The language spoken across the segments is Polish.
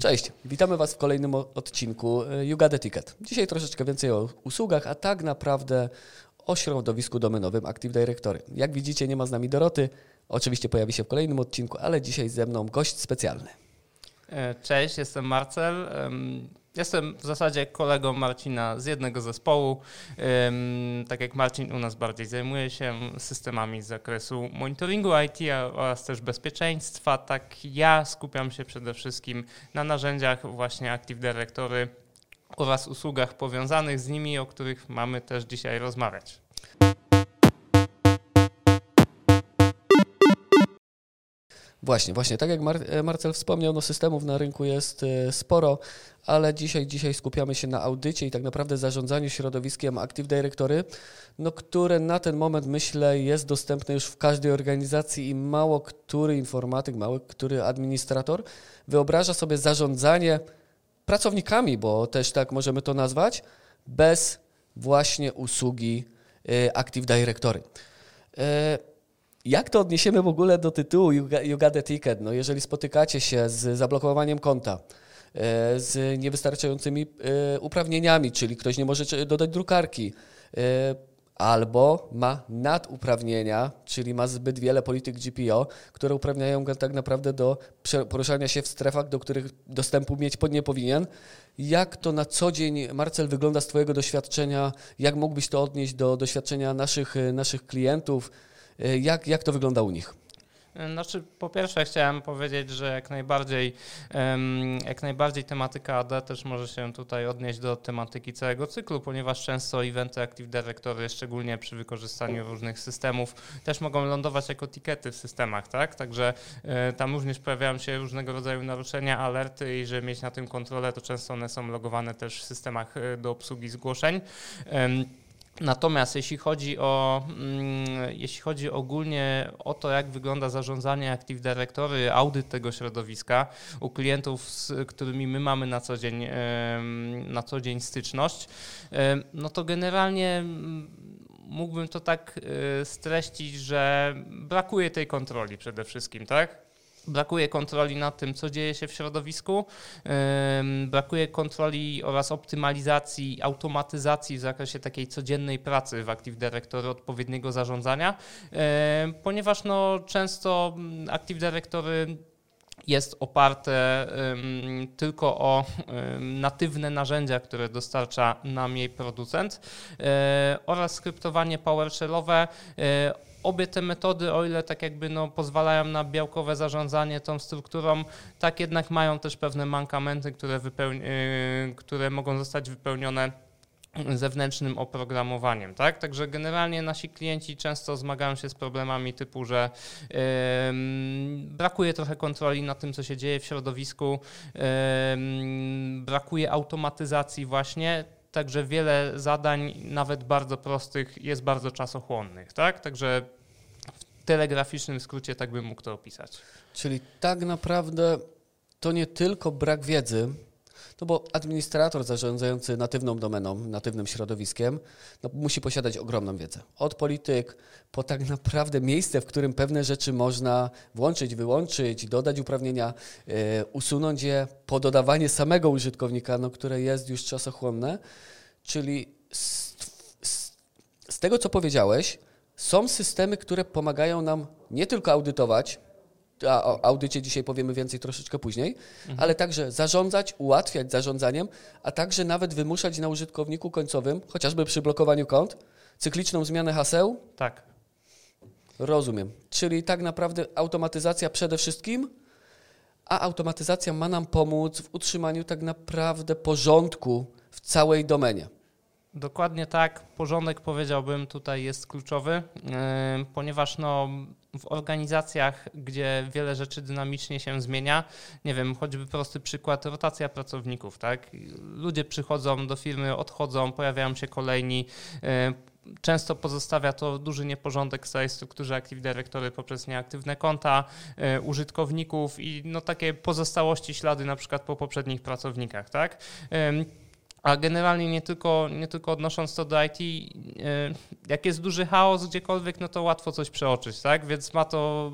Cześć, witamy Was w kolejnym odcinku y, You Got Ticket. Dzisiaj troszeczkę więcej o usługach, a tak naprawdę o środowisku domenowym Active Directory. Jak widzicie, nie ma z nami Doroty. Oczywiście pojawi się w kolejnym odcinku, ale dzisiaj ze mną gość specjalny. E, cześć, jestem Marcel. Jestem w zasadzie kolegą Marcina z jednego zespołu. Tak jak Marcin u nas bardziej zajmuje się systemami z zakresu monitoringu IT oraz też bezpieczeństwa, tak ja skupiam się przede wszystkim na narzędziach właśnie Active Directory oraz usługach powiązanych z nimi, o których mamy też dzisiaj rozmawiać. Właśnie, właśnie. Tak jak Mar e, Marcel wspomniał, no systemów na rynku jest e, sporo, ale dzisiaj, dzisiaj skupiamy się na audycie i tak naprawdę zarządzaniu środowiskiem Active Directory, no, które na ten moment myślę jest dostępne już w każdej organizacji i mało który informatyk, mało który administrator wyobraża sobie zarządzanie pracownikami, bo też tak możemy to nazwać, bez właśnie usługi e, Active Directory. Jak to odniesiemy w ogóle do tytułu You Got the Ticket? No jeżeli spotykacie się z zablokowaniem konta, e, z niewystarczającymi e, uprawnieniami, czyli ktoś nie może dodać drukarki, e, albo ma naduprawnienia, czyli ma zbyt wiele polityk GPO, które uprawniają go tak naprawdę do poruszania się w strefach, do których dostępu mieć nie powinien. Jak to na co dzień, Marcel, wygląda z Twojego doświadczenia? Jak mógłbyś to odnieść do doświadczenia naszych, naszych klientów? E, jak, jak to wygląda u nich? Znaczy, po pierwsze chciałem powiedzieć, że jak najbardziej, jak najbardziej tematyka AD też może się tutaj odnieść do tematyki całego cyklu, ponieważ często eventy Active Directory, szczególnie przy wykorzystaniu różnych systemów, też mogą lądować jako tikety w systemach, tak? Także e, tam również pojawiają się różnego rodzaju naruszenia, alerty i żeby mieć na tym kontrolę, to często one są logowane też w systemach e, do obsługi zgłoszeń. Natomiast jeśli chodzi o, mm, jeśli chodzi ogólnie o to, jak wygląda zarządzanie Active Directory, audyt tego środowiska u klientów, z którymi my mamy na co dzień, na co dzień styczność, no to generalnie mógłbym to tak e, streścić, że brakuje tej kontroli przede wszystkim, tak? Brakuje kontroli nad tym, co dzieje się w środowisku, brakuje kontroli oraz optymalizacji, automatyzacji w zakresie takiej codziennej pracy w Active Directory, odpowiedniego zarządzania, ponieważ no, często Active Directory jest oparte um, tylko o um, natywne narzędzia, które dostarcza nam jej producent e, oraz skryptowanie PowerShellowe. Obie te metody, o ile tak jakby no, pozwalają na białkowe zarządzanie tą strukturą, tak jednak mają też pewne mankamenty, które, wypełni- yy, które mogą zostać wypełnione zewnętrznym oprogramowaniem, tak? Także generalnie nasi klienci często zmagają się z problemami typu, że yy, brakuje trochę kontroli nad tym, co się dzieje w środowisku, yy, brakuje automatyzacji właśnie, Także wiele zadań, nawet bardzo prostych, jest bardzo czasochłonnych, tak? Także w telegraficznym skrócie tak bym mógł to opisać. Czyli tak naprawdę to nie tylko brak wiedzy, no bo administrator zarządzający natywną domeną, natywnym środowiskiem, no musi posiadać ogromną wiedzę. Od polityk po tak naprawdę miejsce, w którym pewne rzeczy można włączyć, wyłączyć, dodać uprawnienia, yy, usunąć je, po dodawanie samego użytkownika, no, które jest już czasochłonne. Czyli z, z, z tego, co powiedziałeś, są systemy, które pomagają nam nie tylko audytować, o audycie dzisiaj powiemy więcej troszeczkę później, mhm. ale także zarządzać, ułatwiać zarządzaniem, a także nawet wymuszać na użytkowniku końcowym, chociażby przy blokowaniu kont, cykliczną zmianę haseł. Tak. Rozumiem. Czyli tak naprawdę automatyzacja przede wszystkim, a automatyzacja ma nam pomóc w utrzymaniu tak naprawdę porządku w całej domenie. Dokładnie tak. Porządek powiedziałbym tutaj jest kluczowy, ponieważ no, w organizacjach, gdzie wiele rzeczy dynamicznie się zmienia, nie wiem, choćby prosty przykład, rotacja pracowników, tak? Ludzie przychodzą do firmy, odchodzą, pojawiają się kolejni. Często pozostawia to duży nieporządek w całej strukturze Active Directory poprzez nieaktywne konta użytkowników i no takie pozostałości, ślady na przykład po poprzednich pracownikach, tak? A generalnie nie tylko, nie tylko odnosząc to do IT, e, jak jest duży chaos gdziekolwiek, no to łatwo coś przeoczyć, tak? Więc ma to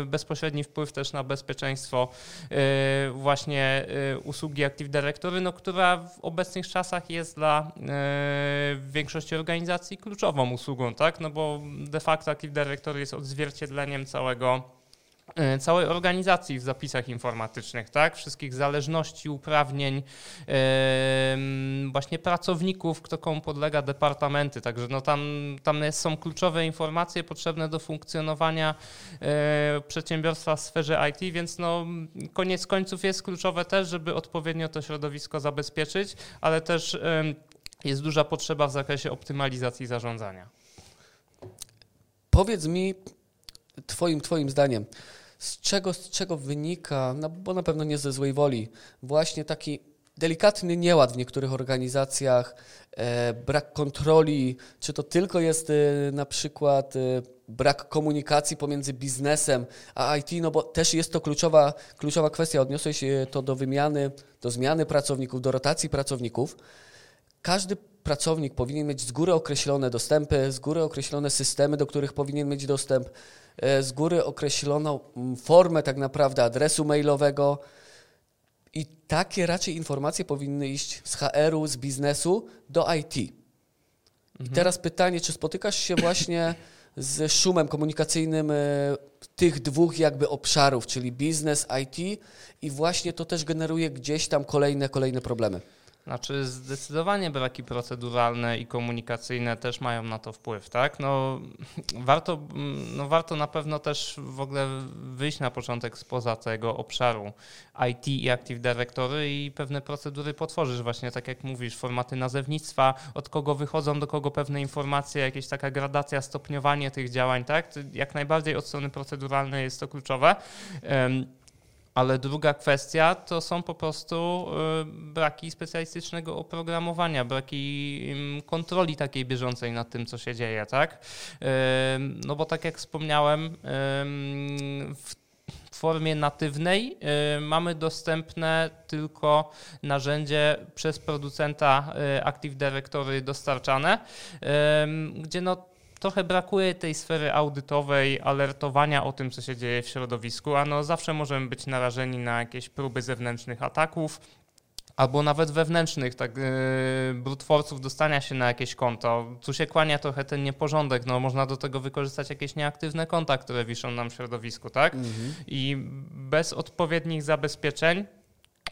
e, bezpośredni wpływ też na bezpieczeństwo e, właśnie usługi Active Directory, no, która w obecnych czasach jest dla większości organizacji kluczową usługą, tak? No bo de facto Active Directory jest odzwierciedleniem całego całej organizacji w zapisach informatycznych, tak? Wszystkich zależności, uprawnień, właśnie pracowników, kto komu podlega departamenty. Także no tam, tam są kluczowe informacje potrzebne do funkcjonowania e, przedsiębiorstwa w sferze IT, więc no koniec końców jest kluczowe też, żeby odpowiednio to środowisko zabezpieczyć, ale też jest duża potrzeba w zakresie optymalizacji zarządzania. Powiedz mi, twoim, twoim zdaniem, z czego, z czego wynika, no bo na pewno nie ze złej woli, właśnie taki delikatny nieład w niektórych organizacjach, e, brak kontroli, czy to tylko jest e, na przykład e, brak komunikacji pomiędzy biznesem a IT, no bo też jest to kluczowa, kluczowa kwestia. Odniosłeś to do wymiany, do zmiany pracowników, do rotacji pracowników. Każdy pracownik powinien mieć z góry określone dostępy, z góry określone systemy, do których powinien mieć dostęp, e, z góry określoną mm, formę tak naprawdę adresu mailowego. I takie raczej informacje powinny iść z HR-u, z biznesu do IT. I mhm. teraz pytanie, czy spotykasz się właśnie z szumem komunikacyjnym e, tych dwóch jakby obszarów, czyli biznes, IT i właśnie to też generuje gdzieś tam kolejne, kolejne problemy? Znaczy zdecydowanie braki proceduralne i komunikacyjne też mają na to wpływ, tak? No, warto, no warto na pewno też w ogóle wyjść na początek spoza tego obszaru IT i Active Directory i pewne procedury potworzysz właśnie, tak jak mówisz, formaty nazewnictwa, od kogo wychodzą, do kogo pewne informacje, jakieś taka gradacja, stopniowanie tych działań, tak? Jak najbardziej od strony proceduralnej jest to kluczowe. Ale druga kwestia to są po prostu y, braki specjalistycznego oprogramowania, braki kontroli takiej bieżącej nad tym, co się dzieje, tak? No bo tak jak wspomniałem, w formie natywnej mamy dostępne tylko narzędzie przez producenta y, Active Directory dostarczane, gdzie no trochę brakuje tej sfery audytowej, alertowania o tym, co się dzieje w środowisku, a no zawsze możemy być narażeni na jakieś próby zewnętrznych ataków, albo nawet wewnętrznych, tak, yy, brutworców dostania się na jakieś konto. Tu się kłania trochę ten nieporządek, no można do tego wykorzystać jakieś nieaktywne konta, które wiszą nam w środowisku, tak? Mhm. I bez odpowiednich zabezpieczeń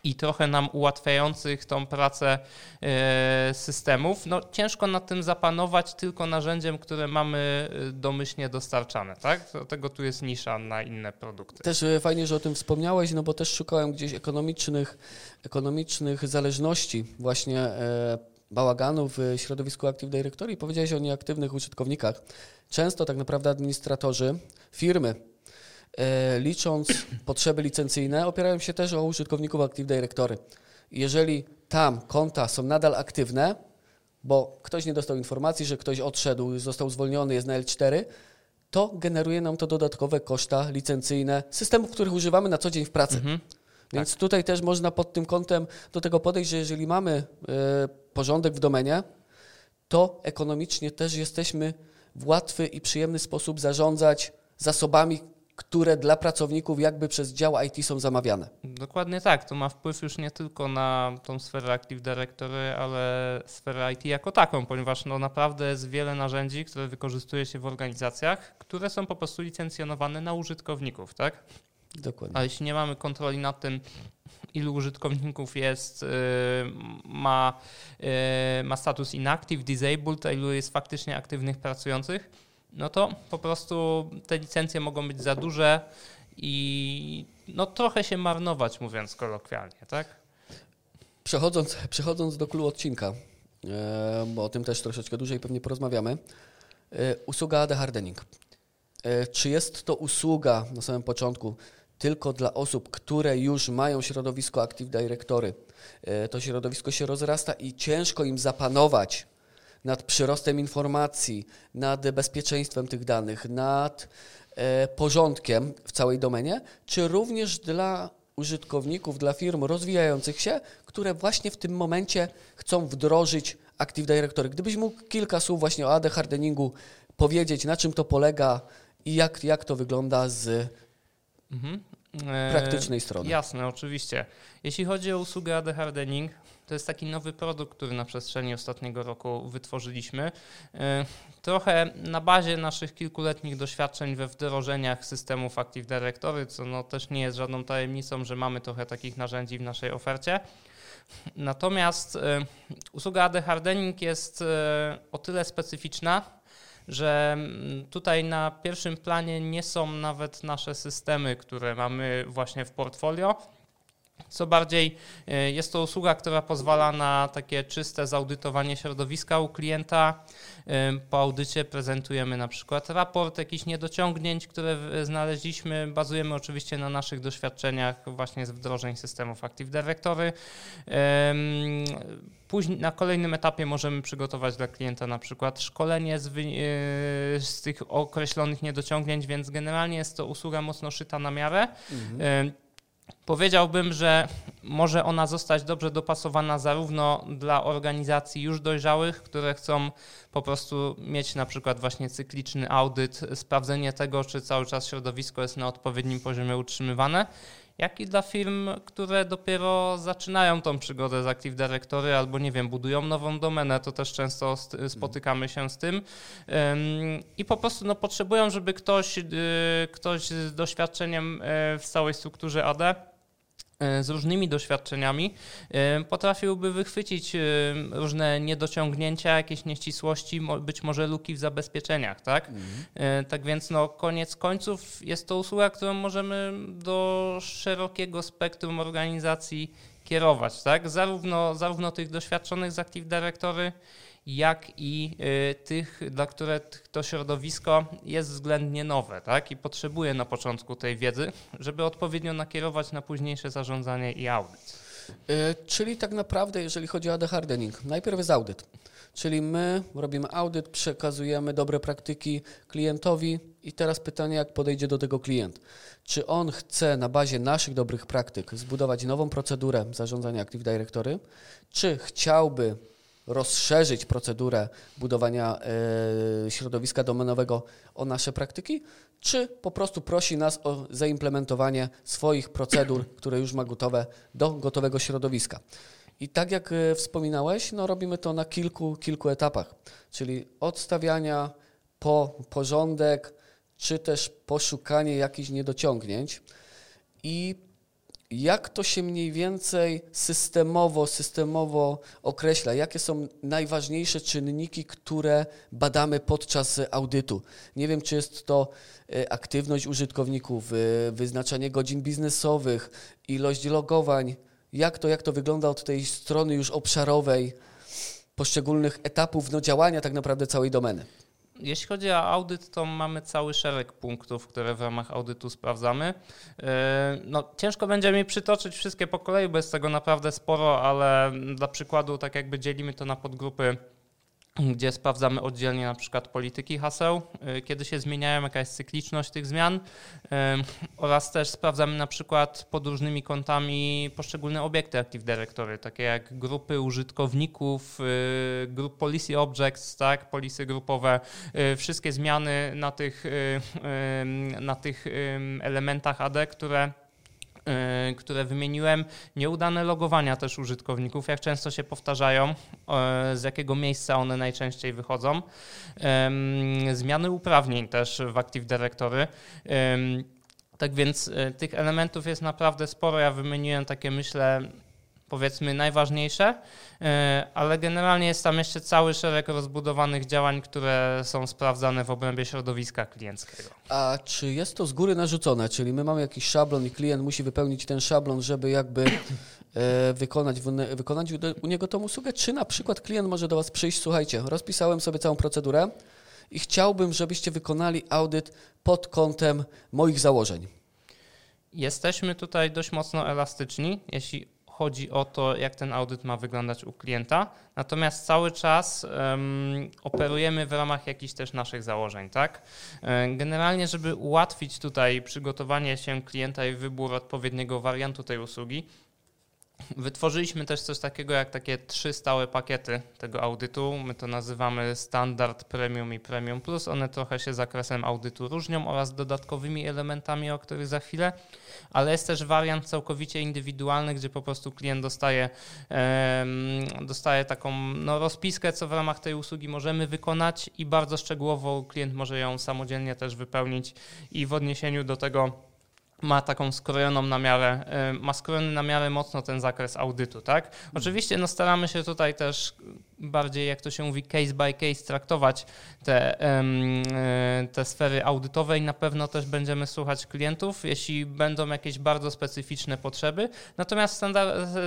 i trochę nam ułatwiających tą pracę e, systemów. No, ciężko nad tym zapanować tylko narzędziem, które mamy e, domyślnie dostarczane. Tak? Dlatego tu jest nisza na inne produkty. Też e, fajnie, że o tym wspomniałeś, no bo też szukałem gdzieś ekonomicznych, ekonomicznych zależności właśnie bałaganu w środowisku Active Directory powiedziałeś o nieaktywnych użytkownikach. Często tak naprawdę administratorzy, firmy licząc potrzeby licencyjne, opierają się też o użytkowników Active Directory. Jeżeli tam konta są nadal aktywne, bo ktoś nie dostał informacji, że ktoś odszedł, został zwolniony, jest na L4, to generuje nam to dodatkowe koszta licencyjne systemów, których używamy na co dzień w pracy. Mhm. Więc tak. tutaj też można pod tym kątem do tego podejść, że jeżeli mamy y, porządek w domenie, to ekonomicznie też jesteśmy w łatwy i przyjemny sposób zarządzać zasobami, które dla pracowników jakby przez dział IT są zamawiane. Dokładnie tak. To ma wpływ już nie tylko na tą sferę Active Directory, ale sferę IT jako taką, ponieważ no naprawdę jest wiele narzędzi, które wykorzystuje się w organizacjach, które są po prostu licencjonowane na użytkowników, tak? Dokładnie. A jeśli nie mamy kontroli nad tym, ilu użytkowników jest, y, ma, y, ma status inactive, disabled, a ilu jest faktycznie aktywnych pracujących, no to po prostu te licencje mogą być za duże i no trochę się marnować, mówiąc kolokwialnie, tak? Przechodząc, przechodząc do klubu odcinka, e, bo o tym też troszeczkę dłużej pewnie porozmawiamy. E, usługa AD Hardening. E, czy jest to usługa na samym początku tylko dla osób, które już mają środowisko Active Directory? To środowisko się rozrasta i ciężko im zapanować nad przyrostem informacji, nad bezpieczeństwem tych danych, nad e, porządkiem w całej domenie, czy również dla użytkowników, dla firm rozwijających się, które właśnie w tym momencie chcą wdrożyć Active Directory. Gdybyś mógł kilka słów właśnie o AD hardeningu powiedzieć, na czym to polega i jak, jak to wygląda z mhm. praktycznej strony. Jasne, oczywiście. Jeśli chodzi o usługę AD hardening, to jest taki nowy produkt, który na przestrzeni ostatniego roku wytworzyliśmy. E, trochę na bazie naszych kilkuletnich doświadczeń we wdrożeniach systemów Active Directory, co no też nie jest żadną tajemnicą, że mamy trochę takich narzędzi w naszej ofercie. Natomiast e, usługa AD Hardening jest e, o tyle specyficzna, że tutaj na pierwszym planie nie są nawet nasze systemy, które mamy właśnie w portfolio, co bardziej e, jest to usługa, która pozwala na takie czyste zaudytowanie środowiska u klienta. Po audycie prezentujemy na przykład raport jakichś niedociągnięć, które znaleźliśmy. Bazujemy oczywiście na naszych doświadczeniach właśnie z wdrożeń systemów Active Directory. Później na kolejnym etapie możemy przygotować dla klienta na przykład szkolenie z, e, z tych określonych niedociągnięć, więc generalnie jest to usługa mocno szyta na miarę. Mhm Powiedziałbym, że może ona zostać dobrze dopasowana zarówno dla organizacji już dojrzałych, które chcą po prostu mieć na przykład właśnie cykliczny audyt, sprawdzenie tego, czy cały czas środowisko jest na odpowiednim poziomie utrzymywane, jak i dla firm, które dopiero zaczynają tą przygodę z Active Directory albo nie wiem, budują nową domenę, to też często spotykamy się z tym. I po prostu no, potrzebują, żeby ktoś, y, ktoś z doświadczeniem e, w całej strukturze AD z różnymi doświadczeniami e, potrafiłby wychwycić e, różne niedociągnięcia, jakieś nieścisłości, być może luki w zabezpieczeniach, tak? Mhm. Tak więc no, koniec końców jest to usługa, którą możemy do szerokiego spektrum organizacji kierować, tak? Zarówno, zarówno tych doświadczonych z Active Directory, jak i y, tych, dla których to środowisko jest względnie nowe tak? i potrzebuje na początku tej wiedzy, żeby odpowiednio nakierować na późniejsze zarządzanie i audyt. Y, czyli tak naprawdę, jeżeli chodzi o AD hardening, najpierw jest audyt. Czyli my robimy audyt, przekazujemy dobre praktyki klientowi i teraz pytanie, jak podejdzie do tego klient. Czy on chce na bazie naszych dobrych praktyk zbudować nową procedurę zarządzania Active Directory, czy chciałby rozszerzyć procedurę budowania e, środowiska domenowego o nasze praktyki, czy po prostu prosi nas o zaimplementowanie swoich procedur, które już ma gotowe do gotowego środowiska. I tak jak e, wspominałeś, no robimy to na kilku, kilku etapach, czyli od stawiania po porządek, czy też poszukanie jakichś niedociągnięć i jak to się mniej więcej systemowo, systemowo określa? Jakie są najważniejsze czynniki, które badamy podczas audytu? Nie wiem, czy jest to e, aktywność użytkowników, e, wyznaczanie godzin biznesowych, ilość logowań. Jak to, jak to wygląda od tej strony już obszarowej poszczególnych etapów no, działania tak naprawdę całej domeny? Jeśli chodzi o audyt, to mamy cały szereg punktów, które w ramach audytu sprawdzamy. E, no, ciężko będzie mi przytoczyć wszystkie po kolei, bo jest tego naprawdę sporo, ale dla przykładu, tak jakby dzielimy to na podgrupy gdzie sprawdzamy oddzielnie na przykład polityki haseł, y, kiedy się zmieniają, jaka jest cykliczność tych zmian y, oraz też sprawdzamy na przykład pod różnymi kątami poszczególne obiekty Active Directory, takie jak grupy użytkowników, y, grup policy objects, tak, polisy grupowe, wszystkie zmiany na tych, na tych elementach AD, które które wymieniłem, nieudane logowania też użytkowników, jak często się powtarzają, z jakiego miejsca one najczęściej wychodzą, zmiany uprawnień też w Active Directory. Tak więc y, tych elementów jest naprawdę sporo. Ja wymieniłem takie, myślę, powiedzmy najważniejsze, e, ale generalnie jest tam jeszcze cały szereg rozbudowanych działań, które są sprawdzane w obrębie środowiska klienckiego. A czy jest to z góry narzucone, czyli my mamy jakiś szablon i klient musi wypełnić ten szablon, żeby jakby e, wykonać, wykonać u niego tą usługę, czy na przykład klient może do Was przyjść, słuchajcie, rozpisałem sobie całą procedurę i chciałbym, żebyście wykonali audyt pod kątem moich założeń. Jesteśmy tutaj dość mocno elastyczni, jeśli chodzi o to, jak ten audyt ma wyglądać u klienta, natomiast cały czas um, operujemy w ramach jakichś też naszych założeń, tak? E, generalnie, żeby ułatwić tutaj przygotowanie się klienta i wybór odpowiedniego wariantu tej usługi, Wytworzyliśmy też coś takiego jak takie trzy stałe pakiety tego audytu. My to nazywamy standard, premium i premium plus. One trochę się zakresem audytu różnią oraz dodatkowymi elementami, o których za chwilę, ale jest też wariant całkowicie indywidualny, gdzie po prostu klient dostaje, dostaje taką no, rozpiskę, co w ramach tej usługi możemy wykonać i bardzo szczegółowo klient może ją samodzielnie też wypełnić i w odniesieniu do tego ma taką skrojoną na miarę, y, ma skrojony na miarę mocno ten zakres audytu, tak? Oczywiście no staramy się tutaj też bardziej, jak to się mówi, case by case traktować te, e, te sfery audytowe i na pewno też będziemy słuchać klientów, jeśli będą jakieś bardzo specyficzne potrzeby. Natomiast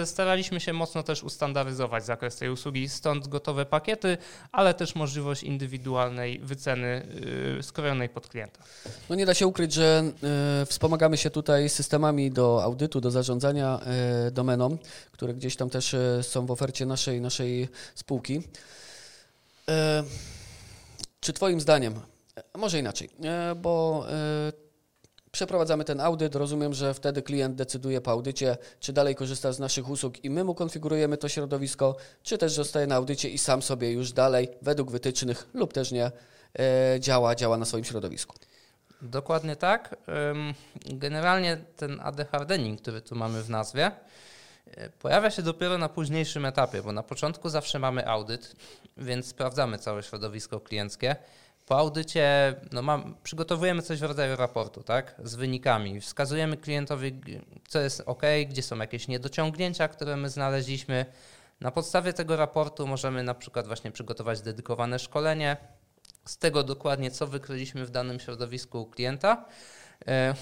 staraliśmy się mocno też ustandaryzować zakres tej usługi, stąd gotowe pakiety, ale też możliwość indywidualnej wyceny y, skrojonej pod klienta. No nie da się ukryć, że y, wspomagamy się tutaj systemami do audytu, do zarządzania y, domeną, które gdzieś tam też są w ofercie naszej, naszej spółki. E, czy Twoim zdaniem, może inaczej, e, bo e, przeprowadzamy ten audyt, rozumiem, że wtedy klient decyduje po audycie, czy dalej korzysta z naszych usług i my mu konfigurujemy to środowisko, czy też zostaje na audycie i sam sobie już dalej, według wytycznych lub też nie, działa, działa na swoim środowisku. Dokładnie tak. Generalnie ten AD hardening, który tu mamy w nazwie, pojawia się dopiero na późniejszym etapie, bo na początku zawsze mamy audyt, więc sprawdzamy całe środowisko klienckie. Po audycie no mam, przygotowujemy coś w rodzaju raportu, tak, z wynikami. Wskazujemy klientowi, co jest ok, gdzie są jakieś niedociągnięcia, które my znaleźliśmy. Na podstawie tego raportu możemy na przykład właśnie przygotować dedykowane szkolenie z tego dokładnie, co wykryliśmy w danym środowisku klienta E,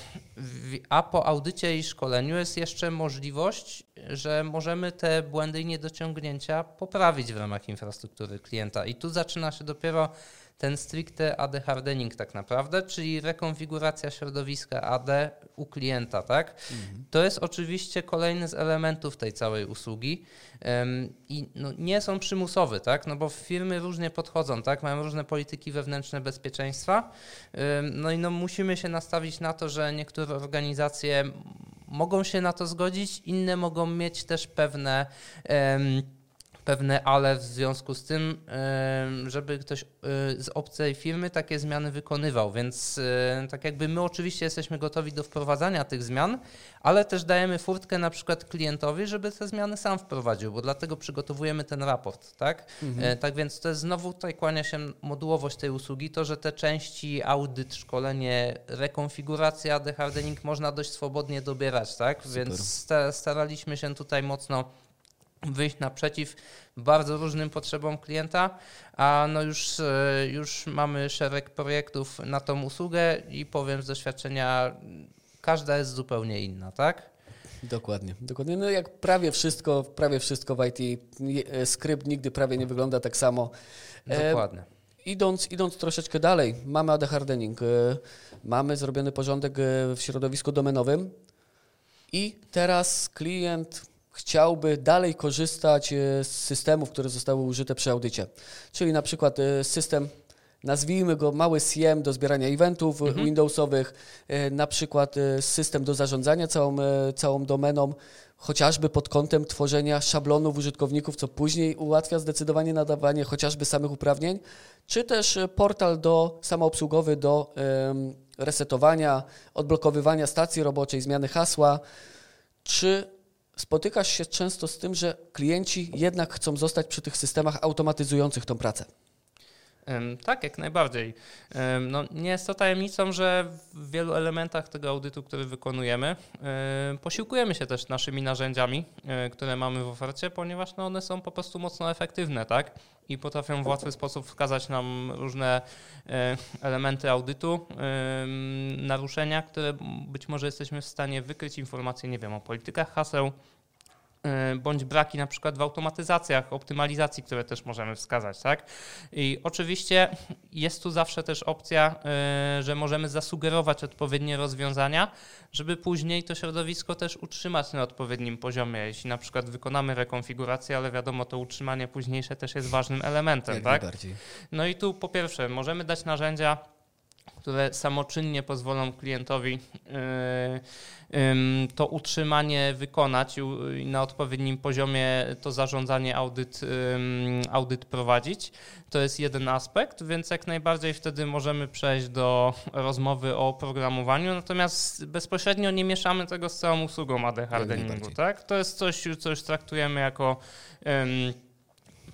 a po audycie i szkoleniu jest jeszcze możliwość, że możemy te błędy i niedociągnięcia poprawić w ramach infrastruktury klienta. I tu zaczyna się dopiero ten stricte AD hardening tak naprawdę, czyli rekonfiguracja środowiska AD u klienta, tak? Mhm. To jest oczywiście kolejny z elementów tej całej usługi um, i no, nie są przymusowe, tak? No bo firmy różnie podchodzą, tak? Mają różne polityki wewnętrzne bezpieczeństwa. Um, no i no, musimy się nastawić na to, że niektóre organizacje mogą się na to zgodzić, inne mogą mieć też pewne um, pewne ale w związku z tym, żeby ktoś e, z obcej firmy takie zmiany wykonywał. Więc e, tak jakby my oczywiście jesteśmy gotowi do wprowadzania tych zmian, ale też dajemy furtkę na przykład klientowi, żeby te zmiany sam wprowadził, bo dlatego przygotowujemy ten raport, tak? Mhm. E, tak więc to jest znowu tutaj kłania się modułowość tej usługi, to, że te części audyt, szkolenie, rekonfiguracja, dehardening można dość swobodnie dobierać, tak? Super. Więc staraliśmy się tutaj mocno wyjść naprzeciw bardzo różnym potrzebom klienta, a no już, e, już mamy szereg projektów na tą usługę i powiem z doświadczenia, każda jest zupełnie inna, tak? Dokładnie, dokładnie. No jak prawie wszystko, prawie wszystko w IT, e, skrypt nigdy prawie nie wygląda tak samo. E, dokładnie. E, idąc, idąc troszeczkę dalej, mamy AD hardening, e, mamy zrobiony porządek w środowisku domenowym i teraz klient chciałby dalej korzystać e, z systemów, które zostały użyte przy audycie. Czyli na przykład e, system, nazwijmy go mały CM do zbierania eventów mhm. Windowsowych, e, na przykład system do zarządzania całą, całą domeną, chociażby pod kątem tworzenia szablonów użytkowników, co później ułatwia zdecydowanie nadawanie chociażby samych uprawnień, czy też portal do samoobsługowy do resetowania, odblokowywania stacji roboczej, zmiany hasła, czy spotykasz się często z tym, że klienci jednak chcą zostać przy tych systemach automatyzujących tą pracę. Tak, jak najbardziej. No, nie jest to tajemnicą, że w wielu elementach tego audytu, który wykonujemy, posiłkujemy się też naszymi narzędziami, e, które mamy w ofercie, ponieważ no, one są po prostu mocno efektywne, tak? I potrafią w łatwy sposób wskazać nam różne e, elementy audytu, naruszenia, które być może jesteśmy w stanie wykryć informacje, nie wiem, o politykach haseł, bądź braki na przykład w automatyzacjach, optymalizacji, które też możemy wskazać, tak? I oczywiście jest tu zawsze też opcja, że możemy zasugerować odpowiednie rozwiązania, żeby później to środowisko też utrzymać na odpowiednim poziomie. Jeśli na przykład wykonamy rekonfigurację, ale wiadomo, to utrzymanie późniejsze też jest ważnym elementem, Jak tak? No i tu po pierwsze możemy dać narzędzia, które samoczynnie pozwolą klientowi yy, to utrzymanie wykonać i na odpowiednim poziomie to zarządzanie audyt, audyt prowadzić. To jest jeden aspekt, więc jak najbardziej wtedy możemy przejść do rozmowy o programowaniu, natomiast bezpośrednio nie mieszamy tego z całą usługą AD hardeningu. Tak? To jest coś, co już traktujemy jako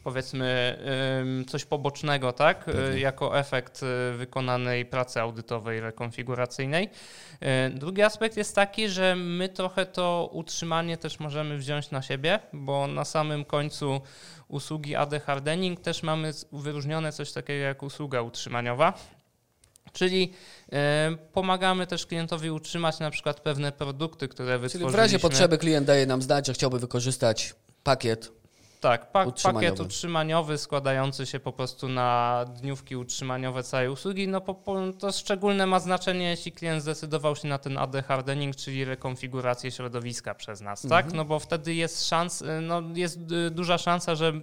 powiedzmy coś pobocznego, tak? Pewnie. Jako efekt y, wykonanej pracy audytowej, rekonfiguracyjnej. Y, drugi aspekt jest taki, że my trochę to utrzymanie też możemy wziąć na siebie, bo na samym końcu usługi AD Hardening też mamy wyróżnione coś takiego jak usługa utrzymaniowa. Czyli y, pomagamy też klientowi utrzymać na przykład pewne produkty, które wytworzyliśmy. Czyli w razie potrzeby klient daje nam znać, że chciałby wykorzystać pakiet tak, pa utrzymaniowy. pakiet utrzymaniowy składający się po prostu na dniówki utrzymaniowe całej usługi, no po, to szczególne ma znaczenie, jeśli klient zdecydował się na ten AD hardening, czyli rekonfigurację środowiska przez nas, tak? mhm. tak? No bo wtedy jest szans, no jest y, duża szansa, że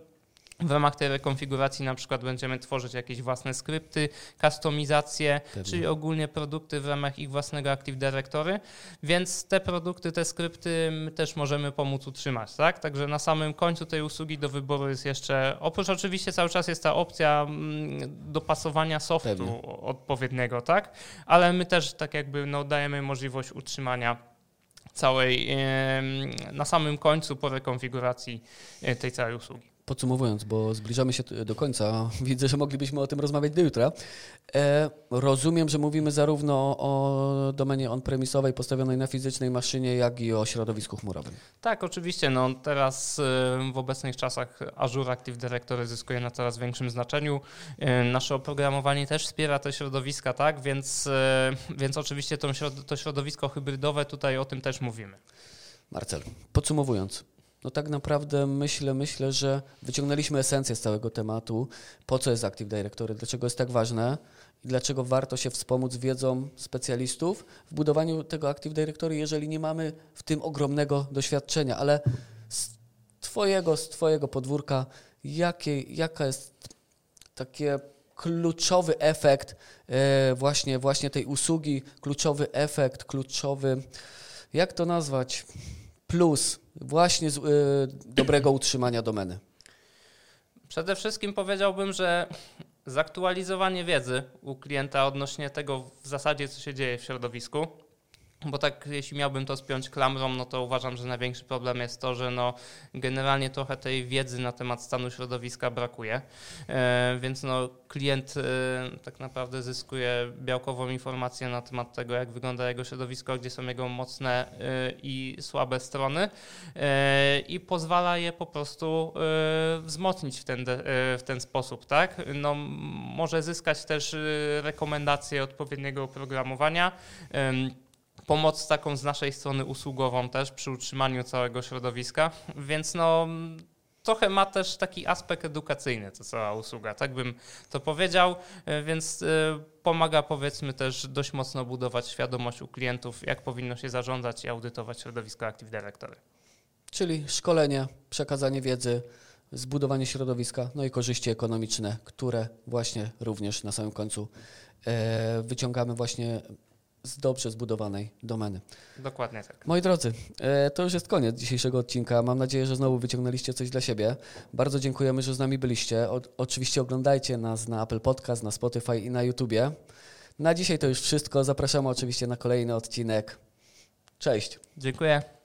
w ramach tej rekonfiguracji na przykład będziemy tworzyć jakieś własne skrypty, kustomizacje, czyli ogólnie produkty w ramach ich własnego Active Directory, więc te produkty, te skrypty my też możemy pomóc utrzymać, tak? Także na samym końcu tej usługi do wyboru jest jeszcze, oprócz oczywiście cały czas jest ta opcja dopasowania softu Pewnie. odpowiedniego, tak? Ale my też tak jakby no, dajemy możliwość utrzymania całej, na samym końcu po rekonfiguracji e, tej całej usługi. Podsumowując, bo zbliżamy się do końca, widzę, że moglibyśmy o tym rozmawiać do jutra. E, rozumiem, że mówimy zarówno o domenie on-premisowej postawionej na fizycznej maszynie, jak i o środowisku chmurowym. Tak, oczywiście. No, teraz w obecnych czasach Azure Active Directory zyskuje na coraz większym znaczeniu. Nasze oprogramowanie też wspiera te środowiska, tak? Więc, e, więc oczywiście to środowisko hybrydowe, tutaj o tym też mówimy. Marcel, podsumowując, no tak naprawdę myślę, myślę, że wyciągnęliśmy esencję z całego tematu, po co jest Active Directory, dlaczego jest tak ważne? I dlaczego warto się wspomóc wiedzą specjalistów w budowaniu tego Active Directory, jeżeli nie mamy w tym ogromnego doświadczenia, ale z twojego, z twojego podwórka, jakie, jaka jest takie kluczowy efekt e, właśnie, właśnie tej usługi, kluczowy efekt, kluczowy, jak to nazwać, plus właśnie z, y, dobrego utrzymania domeny? Przede wszystkim powiedziałbym, że zaktualizowanie wiedzy u klienta odnośnie tego w zasadzie, co się dzieje w środowisku, bo tak, jeśli miałbym to spiąć klamrą, no to uważam, że największy problem jest to, że no, generalnie trochę tej wiedzy na temat stanu środowiska brakuje, e, więc no, klient e, tak naprawdę zyskuje białkową informację na temat tego, jak wygląda jego środowisko, gdzie są jego mocne e, i słabe strony i pozwala je po prostu wzmocnić w ten, w ten sposób, tak? No, może zyskać też rekomendacje odpowiedniego oprogramowania, pomoc taką z naszej strony usługową też przy utrzymaniu całego środowiska, więc no trochę ma też taki aspekt edukacyjny to cała usługa, tak bym to powiedział, e, więc e, pomaga powiedzmy też dość mocno budować świadomość u klientów, jak powinno się zarządzać i audytować środowisko Active Directory. Czyli szkolenie, przekazanie wiedzy, zbudowanie środowiska, no i korzyści ekonomiczne, które właśnie również na samym końcu e, wyciągamy właśnie z dobrze zbudowanej domeny. Dokładnie tak. Moi drodzy, e, to już jest koniec dzisiejszego odcinka. Mam nadzieję, że znowu wyciągnęliście coś dla siebie. Bardzo dziękujemy, że z nami byliście. O, oczywiście oglądajcie nas na Apple Podcast, na Spotify i na YouTubie. Na dzisiaj to już wszystko. Zapraszamy oczywiście na kolejny odcinek. Cześć. Dziękuję.